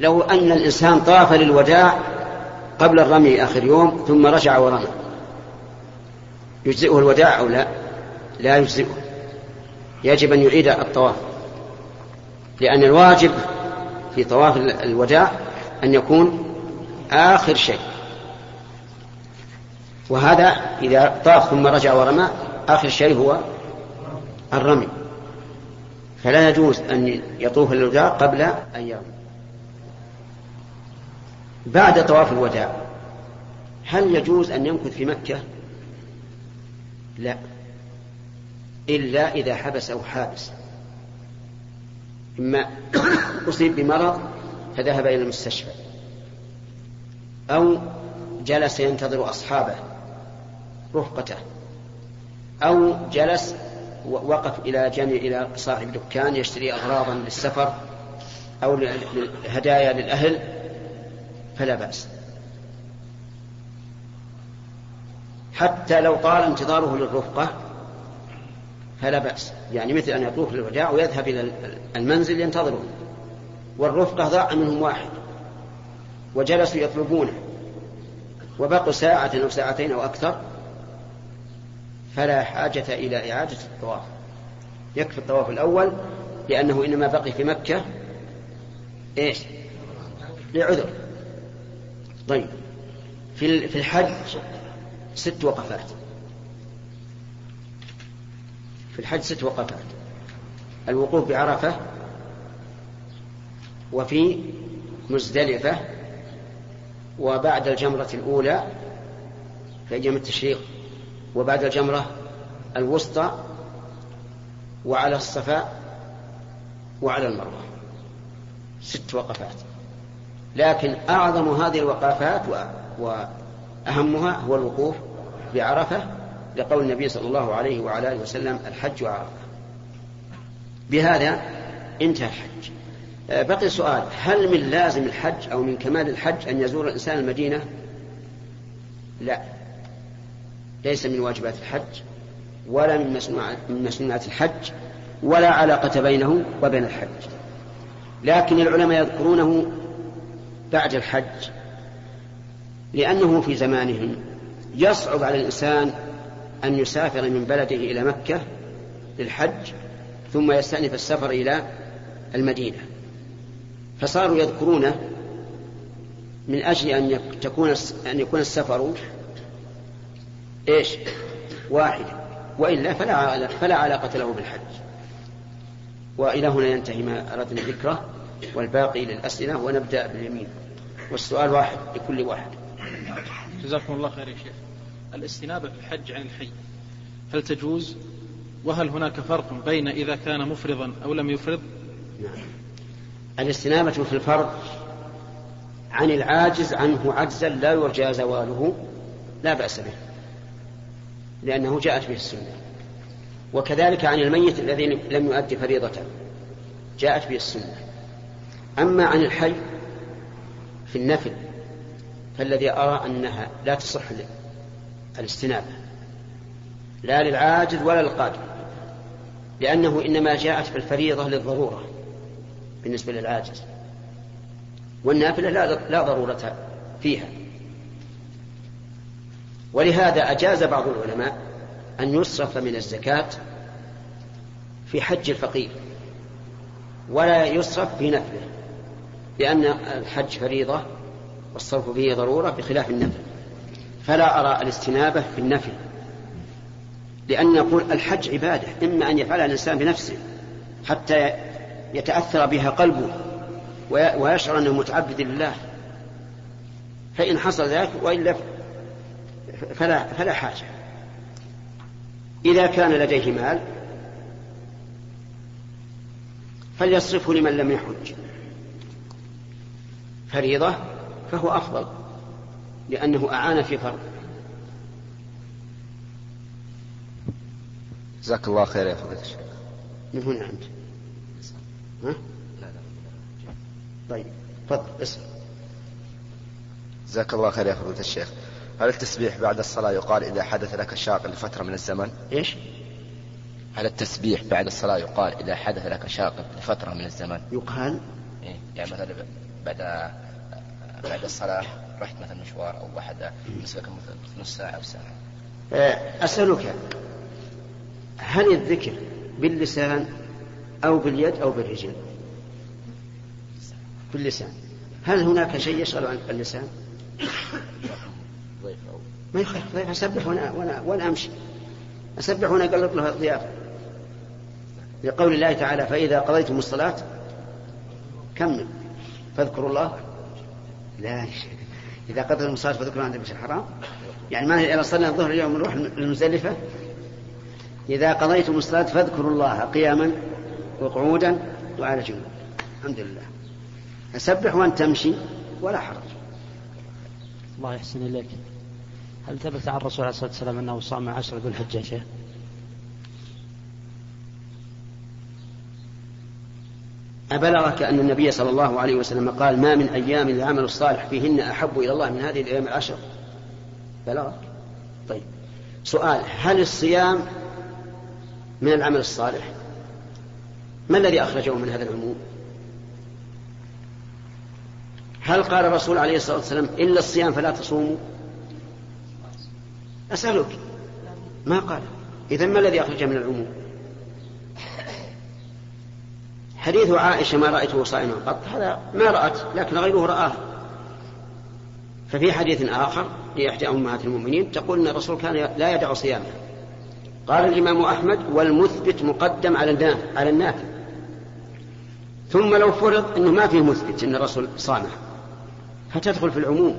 لو أن الإنسان طاف للوداع قبل الرمي آخر يوم ثم رجع ورمى. يجزئه الوداع أو لا؟ لا يجزئه. يجب أن يعيد الطواف. لأن الواجب في طواف الوداع أن يكون آخر شيء. وهذا إذا طاف ثم رجع ورمى آخر شيء هو الرمي. فلا يجوز أن يطوف الوداع قبل أن يرمي. بعد طواف الوداع. هل يجوز أن يمكث في مكة؟ لا. إلا إذا حبس أو حابس. إما أصيب بمرض فذهب إلى المستشفى. أو جلس ينتظر أصحابه رفقته. أو جلس وقف إلى جانب إلى صاحب دكان يشتري أغراضا للسفر أو هدايا للأهل. فلا بأس. حتى لو طال انتظاره للرفقة فلا بأس. يعني مثل أن يطوف للوداع ويذهب إلى المنزل ينتظره. والرفقة ضاع منهم واحد. وجلسوا يطلبونه. وبقوا ساعة أو ساعتين أو أكثر. فلا حاجة إلى إعادة الطواف. يكفي الطواف الأول لأنه إنما بقي في مكة إيش؟ لعذر. طيب. في في الحج ست وقفات. في الحج ست وقفات. الوقوف بعرفة وفي مزدلفة وبعد الجمرة الأولى في أيام التشريق وبعد الجمرة الوسطى وعلى الصفاء وعلى المروة. ست وقفات. لكن أعظم هذه الوقفات وأهمها هو الوقوف بعرفة لقول النبي صلى الله عليه وعلى آله وسلم الحج عرفة بهذا انتهى الحج. بقي سؤال. هل من لازم الحج أو من كمال الحج أن يزور الإنسان المدينة؟ لا. ليس من واجبات الحج ولا من مسنونات الحج ولا علاقة بينه وبين الحج. لكن العلماء يذكرونه بعد الحج لأنه في زمانهم يصعب على الإنسان أن يسافر من بلده إلى مكة للحج ثم يستأنف السفر إلى المدينة. فصاروا يذكرونه من أجل أن تكون أن يكون السفر إيش؟ واحدا. وإلا فلا فلا علاقة له بالحج. وإلى هنا ينتهي ما أردنا ذكره والباقي للأسئلة ونبدأ باليمين. والسؤال واحد لكل واحد. جزاكم الله خير يا شيخ. الاستنابة في الحج عن الحي هل تجوز؟ وهل هناك فرق بين إذا كان مفرضا أو لم يفرض؟ نعم. الاستنابة في الفرض عن العاجز عنه عجزا لا يرجى زواله لا بأس به لأنه جاءت به السنة. وكذلك عن الميت الذي لم يؤدي فريضة جاءت به السنة. أما عن الحي في النفل فالذي أرى أنها لا تصح الاستنابة لا للعاجز ولا للقادر لأنه إنما جاءت في الفريضة للضرورة بالنسبة للعاجز والنافلة لا, ضرورة فيها. ولهذا أجاز بعض العلماء أن يصرف من الزكاة في حج الفقير ولا يصرف في نفله. لأن الحج فريضة والصرف فيه ضرورة بخلاف النفل. فلا أرى الاستنابة في النفل. لأن نقول الحج عبادة إما أن يفعلها الإنسان بنفسه حتى يتأثر بها قلبه ويشعر أنه متعبد لله. فإن حصل ذلك وإلا فلا, فلا حاجة. إذا كان لديه مال فليصرفه لمن لم يحج. فريضة فهو أفضل لأنه أعان في فرض جزاك الله خير يا فضيلة الشيخ من هنا أنت ها؟ لا لا طيب تفضل اسم جزاك الله خير يا فضيلة الشيخ هل التسبيح بعد الصلاة يقال إذا حدث لك شاق لفترة من الزمن؟ إيش؟ هل التسبيح بعد الصلاة يقال إذا حدث لك شاق لفترة من الزمن؟ يقال؟ إيه يعني مثلا بعد بعد الصلاة رحت مثلا مشوار أو واحد مسكك نص ساعة أو ساعة. آه، أسألك هل الذكر باللسان أو باليد أو بالرجل باللسان. هل هناك شيء يشغل عن اللسان؟ ما يخالف ضيف أسبح وأنا, وأنا, وأنا أمشي. أسبح وأنا أقلب له ضيافة لقول الله تعالى فإذا قضيتم الصلاة كمل. فاذكروا الله. لا إذا قضيتم الصلاة فاذكروا عند المسجد الحرام يعني ما إذا صلينا الظهر اليوم نروح المزدلفة؟ إذا قضيتم الصلاة فاذكروا الله قياما وقعودا وعلى جنوب. الحمد لله. سبح وأنت تمشي ولا حرج. الله يحسن إليك. هل ثبت عن الرسول عليه الصلاة والسلام أنه صام عشر ذو الحجة أبلغك أن النبي صلى الله عليه وسلم قال ما من أيام العمل الصالح فيهن أحب إلى الله من هذه الأيام العشر؟ بلغك. طيب. سؤال هل الصيام من العمل الصالح؟ ما الذي أخرجه من هذا العموم؟ هل قال الرسول عليه الصلاة والسلام إلا الصيام فلا تصوموا؟ أسألك. ما قال؟ إذا ما الذي أخرجه من العموم؟ حديث عائشة ما رأيته صائما قط. هذا ما رأت لكن غيره رآه. ففي حديث آخر لإحدى أمهات المؤمنين تقول أن الرسول كان لا يدع صيامه. قال الإمام أحمد والمثبت مقدم على على النافي ثم لو فرض أنه ما فيه مثبت أن الرسول صامه. فتدخل في العموم.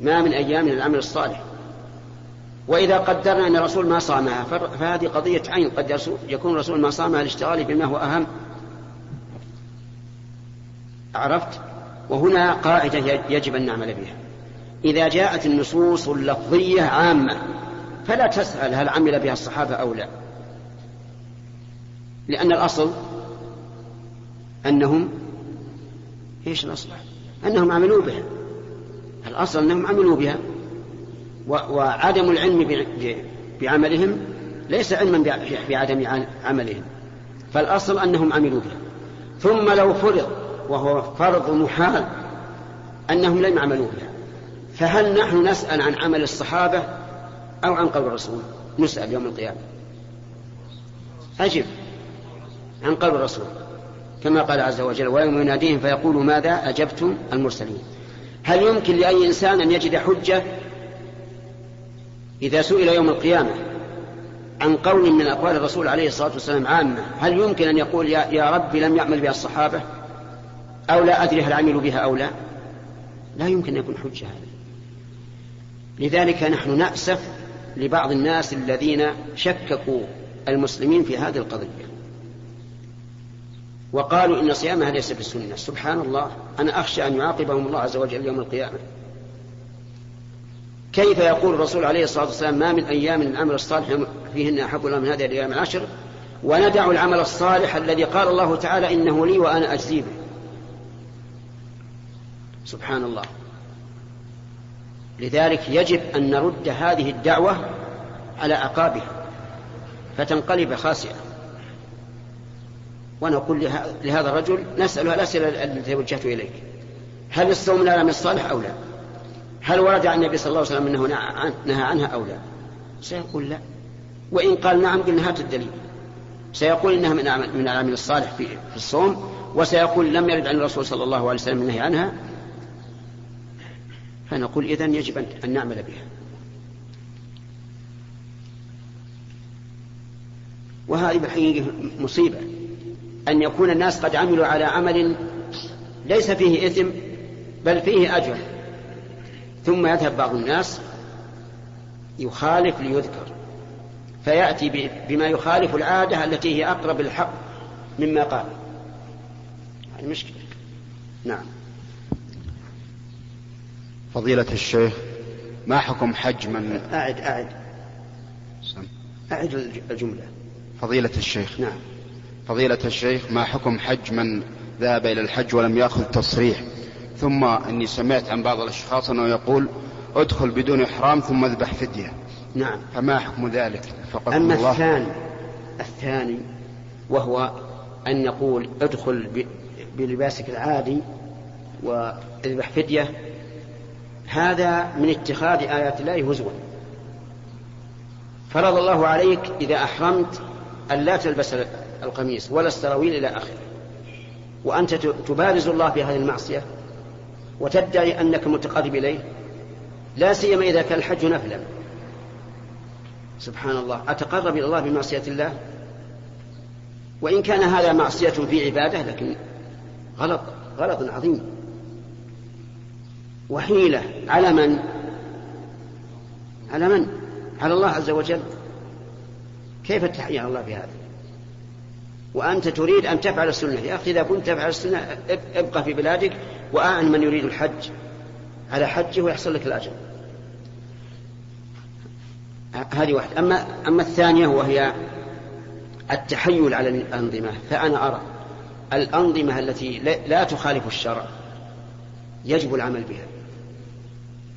ما من أيام العمل الصالح. وإذا قدرنا أن الرسول ما صامها فهذه قضية عين. قد يكون الرسول ما صامها لاشتغاله بما هو أهم. عرفت وهنا قاعدة يجب أن نعمل بها. إذا جاءت النصوص اللفظية عامة فلا تسأل هل عمل بها الصحابة أو لا. لأن الأصل أنهم إيش الأصل؟ أنهم عملوا بها. الأصل أنهم عملوا بها. وعدم العلم بعملهم ليس علما بعدم عملهم. فالأصل أنهم عملوا بها. ثم لو فرض وهو فرض محال أنهم لم يعملوا بها. فهل نحن نسأل عن عمل الصحابة أو عن قول الرسول؟ نسأل يوم القيامة. أجب عن قول الرسول. كما قال عز وجل ويوم يناديهم فيقول ماذا أجبتم المرسلين. هل يمكن لأي إنسان أن يجد حجة إذا سئل يوم القيامة عن قول من أقوال الرسول عليه الصلاة والسلام عامة؟ هل يمكن أن يقول يا, يا رب لم يعمل بها الصحابة؟ أو لا أدري هل عملوا بها أو لا. لا يمكن أن يكون حجة هذا لذلك نحن نأسف لبعض الناس الذين شككوا المسلمين في هذه القضية. وقالوا إن صيامها ليس بالسنة. سبحان الله. أنا أخشى أن يعاقبهم الله عز وجل يوم القيامة. كيف يقول الرسول عليه الصلاة والسلام ما من أيام العمل الصالح فيهن أحب الله من هذه الأيام العشر؟ وندع العمل الصالح الذي قال الله تعالى إنه لي وأنا أجزي به سبحان الله. لذلك يجب أن نرد هذه الدعوة على أعقابها فتنقلب خاسئة. ونقول لهذا الرجل نسأله الأسئلة التي وجهت إليك. هل الصوم من العمل الصالح أو لا؟ هل ورد عن النبي صلى الله عليه وسلم أنه نهى عنها أو لا؟ سيقول لا. وإن قال نعم قلنا هات الدليل. سيقول إنها من العمل الصالح في الصوم وسيقول لم يرد عن الرسول صلى الله عليه وسلم النهي عنها. فنقول إذن يجب أن نعمل بها. وهذه بالحقيقة مصيبة. أن يكون الناس قد عملوا على عمل ليس فيه إثم بل فيه أجر. ثم يذهب بعض الناس يخالف ليذكر. فيأتي بما يخالف العادة التي هي أقرب الحق مما قال. هذه مشكلة. نعم. فضيلة الشيخ ما حكم حج من أعد أعد. أعد الجملة. فضيلة الشيخ نعم. فضيلة الشيخ ما حكم حج من ذهب إلى الحج ولم يأخذ تصريح؟ ثم أني سمعت عن بعض الأشخاص أنه يقول ادخل بدون إحرام ثم اذبح فدية. نعم. فما حكم ذلك؟ أما الله. الثاني الثاني وهو أن نقول ادخل بلباسك العادي واذبح فدية هذا من اتخاذ آيات الله هزوا. فرض الله عليك إذا أحرمت أن لا تلبس القميص ولا السراويل إلى آخره. وأنت تبارز الله في هذه المعصية وتدعي أنك متقرب إليه. لا سيما إذا كان الحج نفلا. سبحان الله. أتقرب إلى الله بمعصية الله؟ وإن كان هذا معصية في عبادة لكن غلط غلط عظيم. وحيلة. على من؟ على من؟ على الله عز وجل. كيف التحية على الله بهذا؟ وأنت تريد أن تفعل السنة. يا أخي إذا كنت تفعل السنة ابقى في بلادك وأعن من يريد الحج. على حجه ويحصل لك الأجر. هذه واحدة. أما أما الثانية وهي التحيل على الأنظمة. فأنا أرى الأنظمة التي لا تخالف الشرع. يجب العمل بها.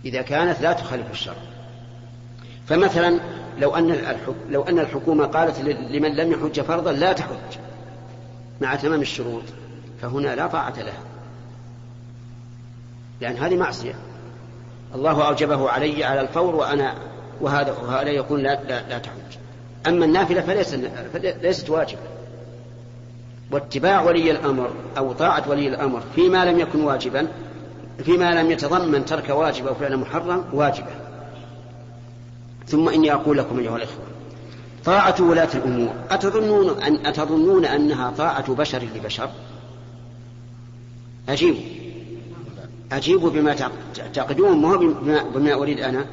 إذا كانت لا تخالف الشرع. فمثلا لو أن لو أن الحكومة قالت لمن لم يحج فرضا لا تحج مع تمام الشروط فهنا لا طاعة لها. لأن هذه معصية. الله أوجبه علي على الفور وأنا وهذا وهذا يقول لا لا, لا تحج. أما النافلة فليس ليست واجبة. واتباع ولي الأمر أو طاعة ولي الأمر فيما لم يكن واجبا فيما لم يتضمن ترك واجب أو فعل محرم واجبة. ثم إني أقول لكم أيها الإخوة طاعة ولاة الأمور. أتظنون أن أتظنون أنها طاعة بشر لبشر؟ أجيبوا أجيبوا بما تعتقدون ما بما أريد أنا؟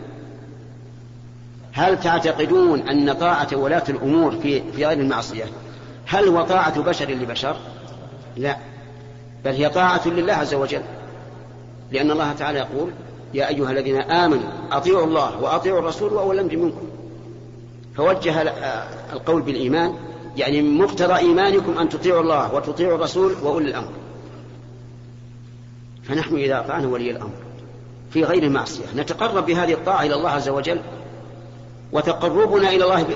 هل تعتقدون أن طاعة ولاة الأمور في في غير المعصية؟ هل هو طاعة بشر لبشر؟ لا. بل هي طاعة لله عز وجل. لأن الله تعالى يقول يا أيها الذين آمنوا أطيعوا الله وأطيعوا الرسول وأولي الأمر منكم. فوجه القول بالإيمان يعني من مقتضى إيمانكم أن تطيعوا الله وتطيعوا الرسول وأولي الأمر. فنحن إذا أطعنا ولي الأمر في غير معصية نتقرب بهذه الطاعة إلى الله عز وجل وتقربنا إلى الله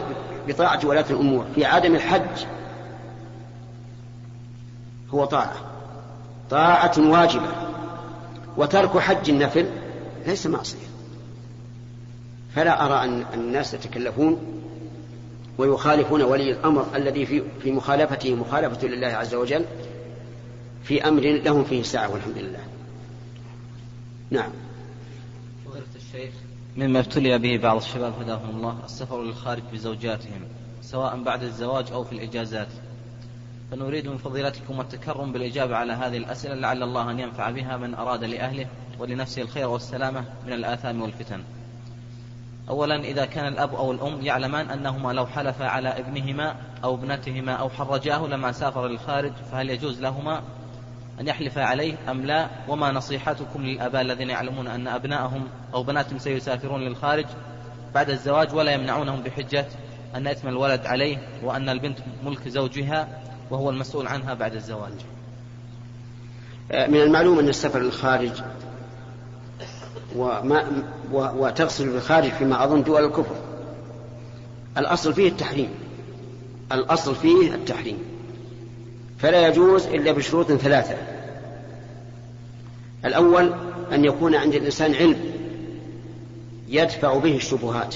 بطاعة ولاة الأمور في عدم الحج. هو طاعة طاعة واجبة. وترك حج النفل ليس معصية. فلا أرى أن الناس يتكلفون ويخالفون ولي الأمر الذي في في مخالفته مخالفة لله عز وجل في أمر لهم فيه سعة والحمد لله نعم مما ابتلي به بعض الشباب هداهم الله السفر للخارج بزوجاتهم سواء بعد الزواج أو في الإجازات. فنريد من فضيلتكم التكرم بالإجابة على هذه الأسئلة لعل الله أن ينفع بها من أراد لأهله ولنفسه الخير والسلامة من الآثام والفتن. أولا إذا كان الأب أو الأم يعلمان أنهما لو حلفا على ابنهما أو ابنتهما أو حرجاه لما سافر للخارج فهل يجوز لهما أن يحلفا عليه أم لا؟ وما نصيحتكم للآباء الذين يعلمون أن أبنائهم أو بناتهم سيسافرون للخارج بعد الزواج ولا يمنعونهم بحجة أن إثم الولد عليه وأن البنت ملك زوجها وهو المسؤول عنها بعد الزواج. من المعلوم أن السفر للخارج وما وتغسل بالخارج فيما أظن دول الكفر. الأصل فيه التحريم. الأصل فيه التحريم. فلا يجوز إلا بشروط ثلاثة. الأول أن يكون عند الإنسان علم يدفع به الشبهات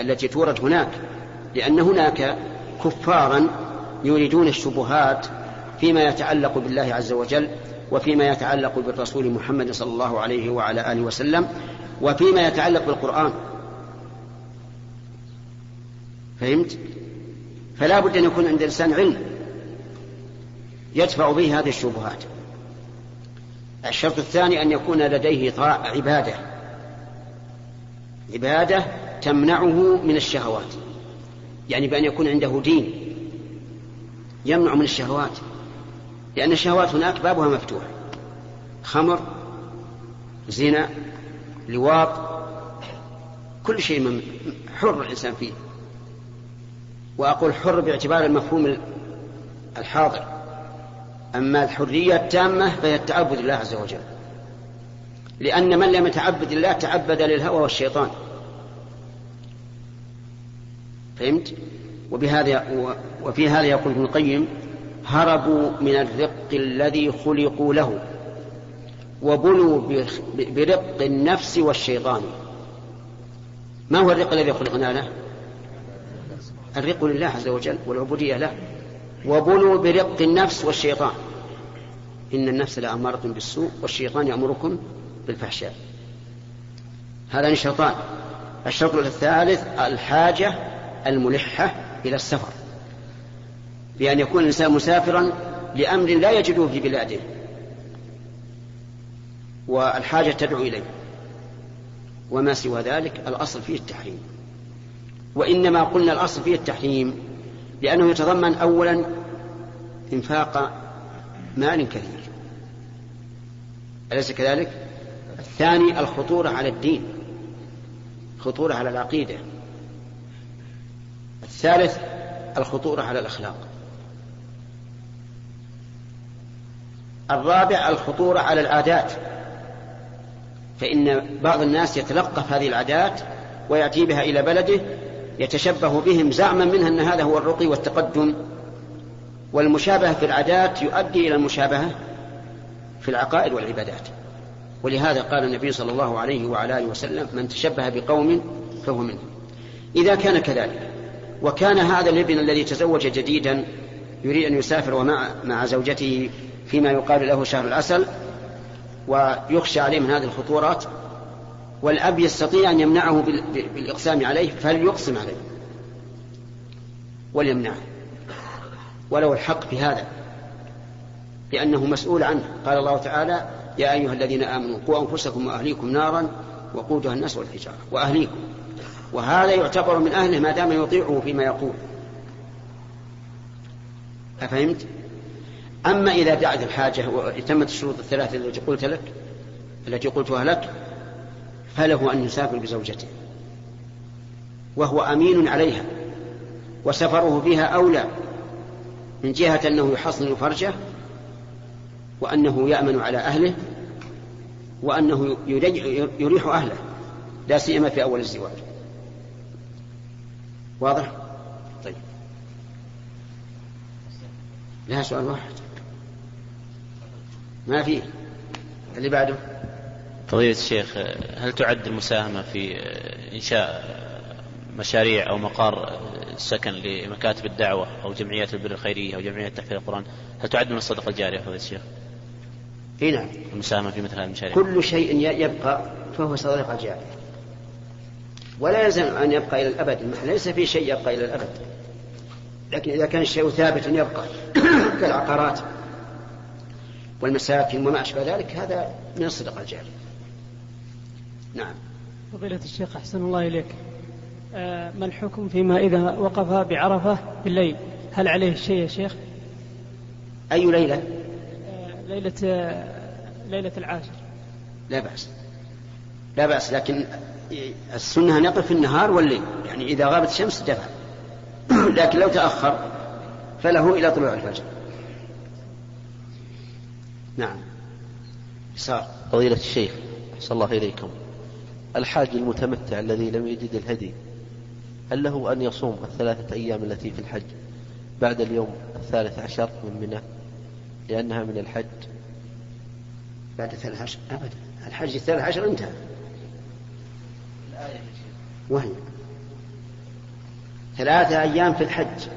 التي تورد هناك لأن هناك كفارا يريدون الشبهات فيما يتعلق بالله عز وجل وفيما يتعلق بالرسول محمد صلى الله عليه وعلى آله وسلم وفيما يتعلق بالقرآن. فهمت؟ فلا بد أن يكون عند الإنسان علم يدفع به هذه الشبهات. الشرط الثاني أن يكون لديه عبادة. عبادة تمنعه من الشهوات. يعني بأن يكون عنده دين. يمنع من الشهوات لأن الشهوات هناك بابها مفتوح خمر زنا لواط كل شيء حر الإنسان فيه. وأقول حر باعتبار المفهوم الحاضر. أما الحرية التامة فهي التعبد لله عز وجل. لأن من لم يتعبد الله تعبد للهوى والشيطان. فهمت؟ وبهذا وفي هذا يقول ابن القيم هربوا من الرق الذي خلقوا له وبلوا برق النفس والشيطان. ما هو الرق الذي خلقنا له؟ الرق لله عز وجل والعبودية له. وبلوا برق النفس والشيطان. إن النفس لأمارة بالسوء والشيطان يأمركم بالفحشاء. هذا الشيطان الشرط الثالث الحاجة الملحة. إلى السفر بأن يكون الإنسان مسافرا لأمر لا يجده في بلاده والحاجة تدعو إليه وما سوى ذلك الأصل فيه التحريم وإنما قلنا الأصل فيه التحريم لأنه يتضمن أولا إنفاق مال كثير أليس كذلك؟ الثاني الخطورة على الدين خطورة على العقيدة الثالث الخطورة على الأخلاق. الرابع الخطورة على العادات. فإن بعض الناس يتلقف هذه العادات ويأتي بها إلى بلده يتشبه بهم زعما منها أن هذا هو الرقي والتقدم. والمشابهة في العادات يؤدي إلى المشابهة في العقائد والعبادات. ولهذا قال النبي صلى الله عليه وعلى آله وسلم من تشبه بقوم فهو منهم. إذا كان كذلك وكان هذا الابن الذي تزوج جديدا يريد أن يسافر ومع مع زوجته فيما يقال له شهر العسل ويخشى عليه من هذه الخطورات والأب يستطيع أن يمنعه بالإقسام عليه فليقسم عليه وليمنعه. ولو الحق في هذا لأنه مسؤول عنه. قال الله تعالى يا أيها الذين آمنوا قوا أنفسكم وأهليكم نارا وقودها الناس والحجارة. وأهليكم. وهذا يعتبر من أهله ما دام يطيعه فيما يقول. أفهمت؟ أما إذا دعت الحاجة وتمت الشروط الثلاثة التي قلت لك التي قلتها لك فله أن يسافر بزوجته. وهو أمين عليها. وسفره بها أولى من جهة أنه يحصن فرجه وأنه يأمن على أهله وأنه يريح أهله. لا سيما في أول الزواج. واضح؟ طيب. لها سؤال واحد. ما في. اللي بعده؟ فضيلة الشيخ هل تعد المساهمة في إنشاء مشاريع أو مقار سكن لمكاتب الدعوة أو جمعيات البر الخيرية أو جمعيات تحفيظ القرآن؟ هل تعد من الصدقة الجارية فضيلة الشيخ؟ إي نعم. المساهمة في مثل هذه المشاريع؟ كل شيء يبقى فهو صدقة جارية. ولا يلزم أن يبقى إلى الأبد ليس في شيء يبقى إلى الأبد. لكن إذا كان الشيء ثابت يبقى كالعقارات والمساكن وما أشبه ذلك هذا من الصدقة الجارية نعم. فضيلة الشيخ أحسن الله إليك. آه، ما الحكم فيما إذا وقف بعرفة بالليل؟ هل عليه شيء يا شيخ؟ أي ليلة؟ آه، ليلة آه، ليلة العاشر. لا بأس. لا بأس لكن السنة أن يقف في النهار والليل يعني إذا غابت الشمس دفع. لكن لو تأخر فله إلى طلوع الفجر. نعم. صار فضيلة الشيخ أحسن الله إليكم. الحاج المتمتع الذي لم يجد الهدي هل له أن يصوم الثلاثة أيام التي في الحج بعد اليوم الثالث عشر من منى؟ لأنها من الحج. بعد الثالث عشر أبدا. الحج الثالث عشر انتهى. وهي ثلاثة أيام في الحج.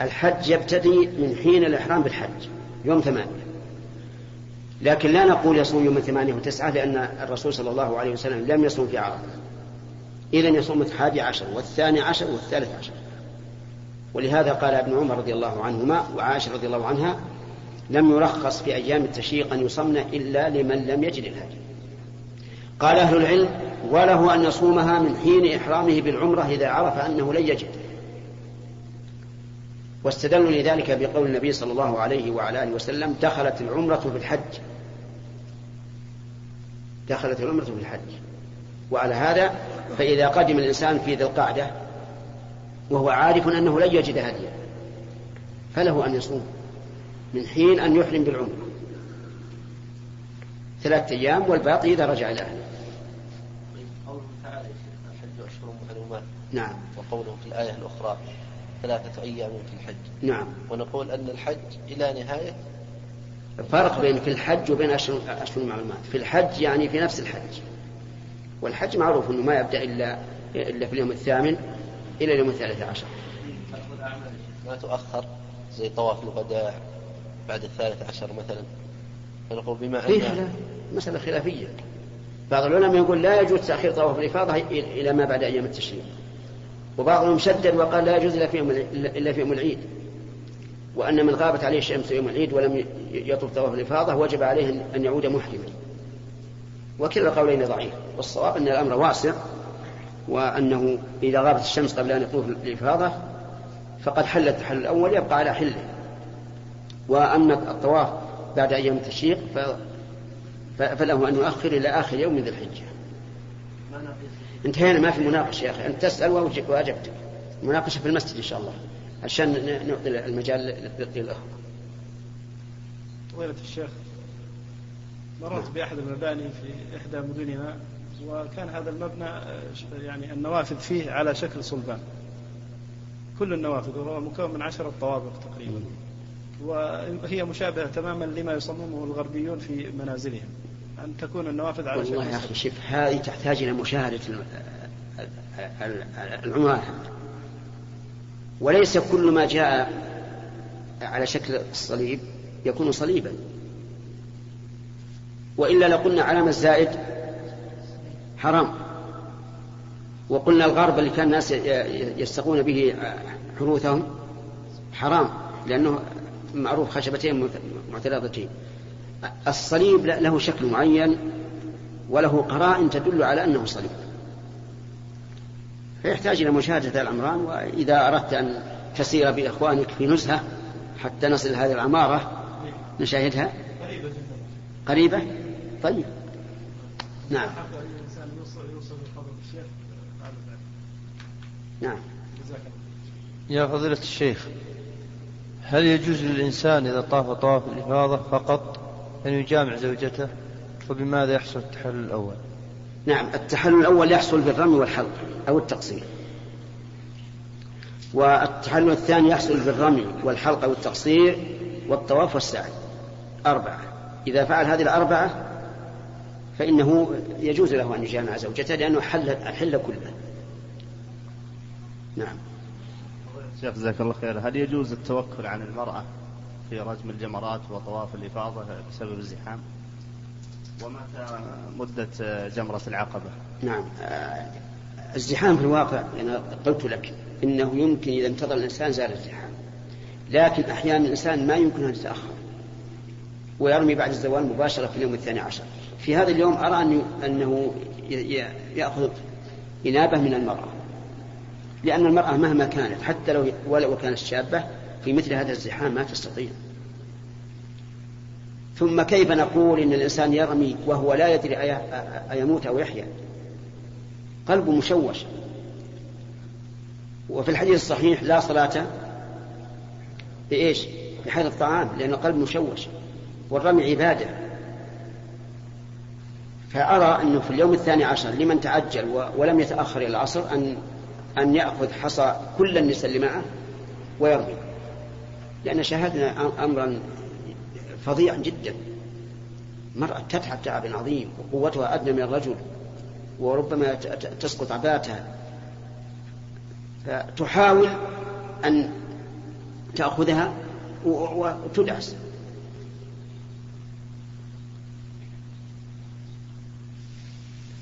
الحج يبتدي من حين الإحرام بالحج يوم ثمانية. لكن لا نقول يصوم يوم ثمانية وتسعة لأن الرسول صلى الله عليه وسلم لم يصوم في عرفة. إذن يصوم الحادي عشر والثاني عشر والثالث عشر. ولهذا قال ابن عمر رضي الله عنهما وعائشة رضي الله عنها لم يرخص في أيام التشريق أن يصمن إلا لمن لم يجد الهدي قال أهل العلم وله أن يصومها من حين إحرامه بالعمرة إذا عرف أنه لن يجد. واستدلوا لذلك بقول النبي صلى الله عليه وعلى آله وسلم دخلت العمرة في الحج. دخلت العمرة في الحج. وعلى هذا فإذا قدم الإنسان في ذي القعدة وهو عارف أنه لن يجد هديا فله أن يصوم من حين أن يحرم بالعمرة. ثلاثة أيام والباقي إذا رجع إلى أهله قوله تعالى الحج أشهر معلومات نعم. وقوله في الآية الأخرى ثلاثة أيام في الحج. نعم. ونقول أن الحج إلى نهاية فرق بين في الحج وبين أشهر أشهر المعلومات في الحج يعني في نفس الحج. والحج معروف أنه ما يبدأ إلا إلا في اليوم الثامن إلى اليوم الثالث عشر. ما تؤخر زي طواف الوداع بعد الثالث عشر مثلا. فنقول بما لا مسألة خلافية. بعض العلماء يقول لا يجوز تأخير طواف الإفاضة إلى ما بعد أيام التشريق. وبعضهم شدد وقال لا يجوز إلا في يوم العيد. وأن من غابت عليه الشمس يوم العيد ولم يطلب طواف الإفاضة وجب عليه أن يعود محرما. وكلا القولين ضعيف. والصواب أن الأمر واسع وأنه إذا غابت الشمس قبل أن يطوف الإفاضة فقد حل التحلل الأول يبقى على حله. وأما الطواف بعد أيام التشريق. فله أن يؤخر إلى آخر يوم ذي الحجة. انتهينا ما في مناقشة يا أخي. أنت تسأل وأجبتك. مناقشة في المسجد إن شاء الله عشان نعطي المجال للأخوة فضيلة الشيخ مررت بأحد المباني في إحدى مدننا وكان هذا المبنى آه، يعني النوافذ فيه على شكل صلبان. كل النوافذ وهو مكون من عشرة طوابق تقريبا. وهي مشابهة تماما لما يصممه الغربيون في منازلهم. أن تكون النوافذ على شكل والله يا أخي شوف هذه تحتاج إلى مشاهدة العمران وليس كل ما جاء على شكل الصليب يكون صليبا. وإلا لقلنا علامة الزائد حرام. وقلنا الغرب اللي كان الناس يستقون به حروثهم حرام لأنه معروف خشبتين معترضتين. الصليب له شكل معين وله قرائن تدل على أنه صليب. فيحتاج إلى مشاهدة العمران وإذا أردت أن تسير بإخوانك في نزهة حتى نصل هذه العمارة نشاهدها. قريبة؟ طيب. نعم. نعم. يا فضيلة الشيخ هل يجوز للإنسان إذا طاف طواف الإفاضة فقط؟ أن يجامع زوجته وبماذا يحصل التحلل الأول؟ نعم التحلل الأول يحصل بالرمي والحلق أو التقصير. والتحلل الثاني يحصل بالرمي والحلق أو التقصير والطواف والسعي. أربعة. إذا فعل هذه الأربعة فإنه يجوز له أن يجامع زوجته لأنه حل الحل كله. نعم. شيخ جزاك الله خير. هل يجوز التوكل عن المرأة؟ في رجم الجمرات وطواف الإفاضة بسبب الزحام. ومتى مدة جمرة العقبة. نعم. الزحام في الواقع أنا قلت لك إنه يمكن إذا انتظر الإنسان زال الزحام. لكن أحيانا الإنسان ما يمكن أن يتأخر ويرمي بعد الزوال مباشرة في اليوم الثاني عشر. في هذا اليوم أرى أنه يأخذ إنابة من المرأة. لأن المرأة مهما كانت حتى لو ولو كانت شابة في مثل هذا الزحام ما تستطيع. ثم كيف نقول إن الإنسان يرمي وهو لا يدري أيموت أو يحيا؟ قلبه مشوش. وفي الحديث الصحيح لا صلاة بإيش؟ بحيث الطعام لأن القلب مشوش. والرمي عبادة. فأرى أنه في اليوم الثاني عشر لمن تعجل ولم يتأخر إلى العصر أن أن يأخذ حصى كل النساء اللي معه ويرمي. لأن شاهدنا أمرا فظيعا جدا. مرأة تتعب تعب عظيم وقوتها أدنى من الرجل وربما تسقط عباتها. فتحاول أن تأخذها وتدعس.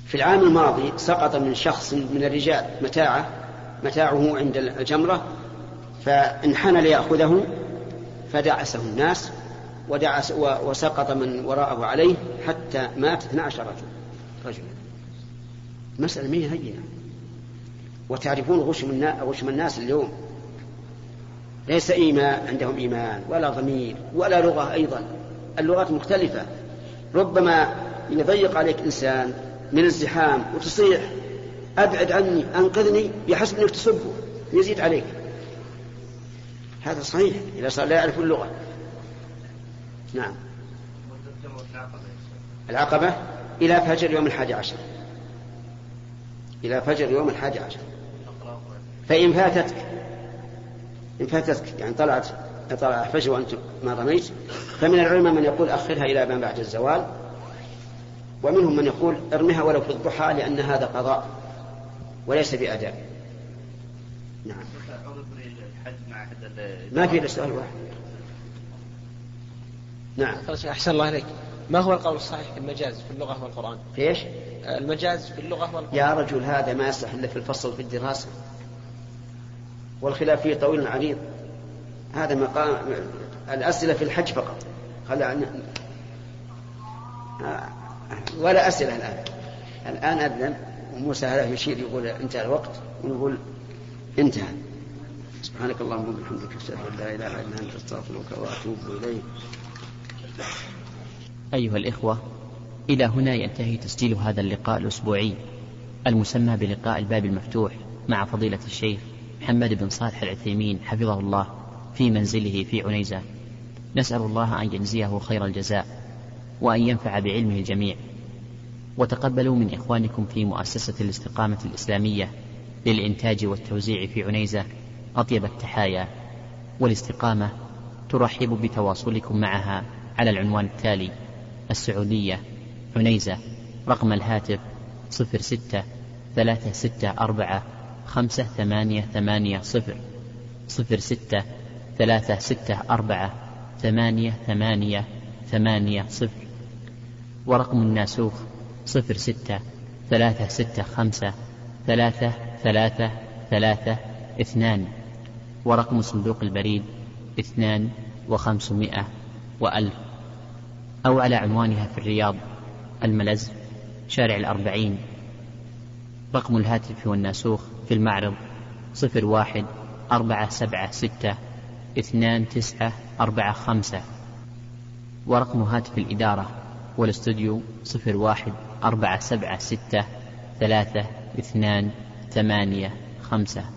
في العام الماضي سقط من شخص من الرجال متاعه متاعه عند الجمرة فانحنى ليأخذه فدعسه الناس ودعس وسقط من وراءه عليه حتى مات 12 رجل. رجل مسألة مية هينة. وتعرفون غشم غشم الناس اليوم. ليس إيمان عندهم إيمان ولا ضمير ولا لغة أيضا. اللغات مختلفة. ربما يضيق عليك إنسان من الزحام وتصيح. أبعد عني أنقذني بحسب أنك تسبه يزيد عليك. هذا صحيح إذا صار لا يعرف اللغة. نعم. العقبة إلى فجر يوم الحادي عشر. إلى فجر يوم الحادي عشر. فإن فاتتك إن فاتتك يعني طلعت طلع الفجر وأنت ما رميت فمن العلماء من يقول أخرها إلى ما بعد الزوال ومنهم من يقول ارمها ولو في الضحى لأن هذا قضاء وليس بأداء. نعم. ما في إلا سؤال واحد. نعم. أحسن الله عليك ما هو القول الصحيح في المجاز في اللغة والقرآن؟ في إيش؟ المجاز في اللغة والقرآن. يا رجل هذا ما يصلح إلا في الفصل في الدراسة. والخلاف فيه طويل عريض. هذا مقام الأسئلة في الحج فقط. خلى عن... ولا أسئلة الآن. الآن أذن وموسى هذا يشير يقول انتهى الوقت ونقول انتهى. سبحانك اللهم وبحمدك أشهد أن لا إله إلا أنت أستغفرك وأتوب إليك. أيها الإخوة إلى هنا ينتهي تسجيل هذا اللقاء الأسبوعي المسمى بلقاء الباب المفتوح مع فضيلة الشيخ محمد بن صالح العثيمين حفظه الله في منزله في عنيزة. نسأل الله أن يجزيه خير الجزاء وأن ينفع بعلمه الجميع. وتقبلوا من إخوانكم في مؤسسة الاستقامة الإسلامية للإنتاج والتوزيع في عنيزة أطيب التحايا والاستقامة ترحب بتواصلكم معها على العنوان التالي السعودية عنيزة رقم الهاتف صفر ستة ثلاثة ستة أربعة خمسة ثمانية ثمانية صفر. صفر ستة ثلاثة ستة أربعة ثمانية ثمانية ثمانية صفر. ورقم الناسوخ صفر ستة ثلاثة ستة خمسة ثلاثة ثلاثة ثلاثة اثنان. ورقم صندوق البريد اثنان وخمسمائة وألف أو على عنوانها في الرياض الملز شارع الأربعين. رقم الهاتف والناسوخ في المعرض صفر واحد أربعة سبعة ستة اثنان تسعة أربعة خمسة. ورقم هاتف الإدارة والاستوديو صفر واحد أربعة سبعة ستة ثلاثة اثنان ثمانية خمسة.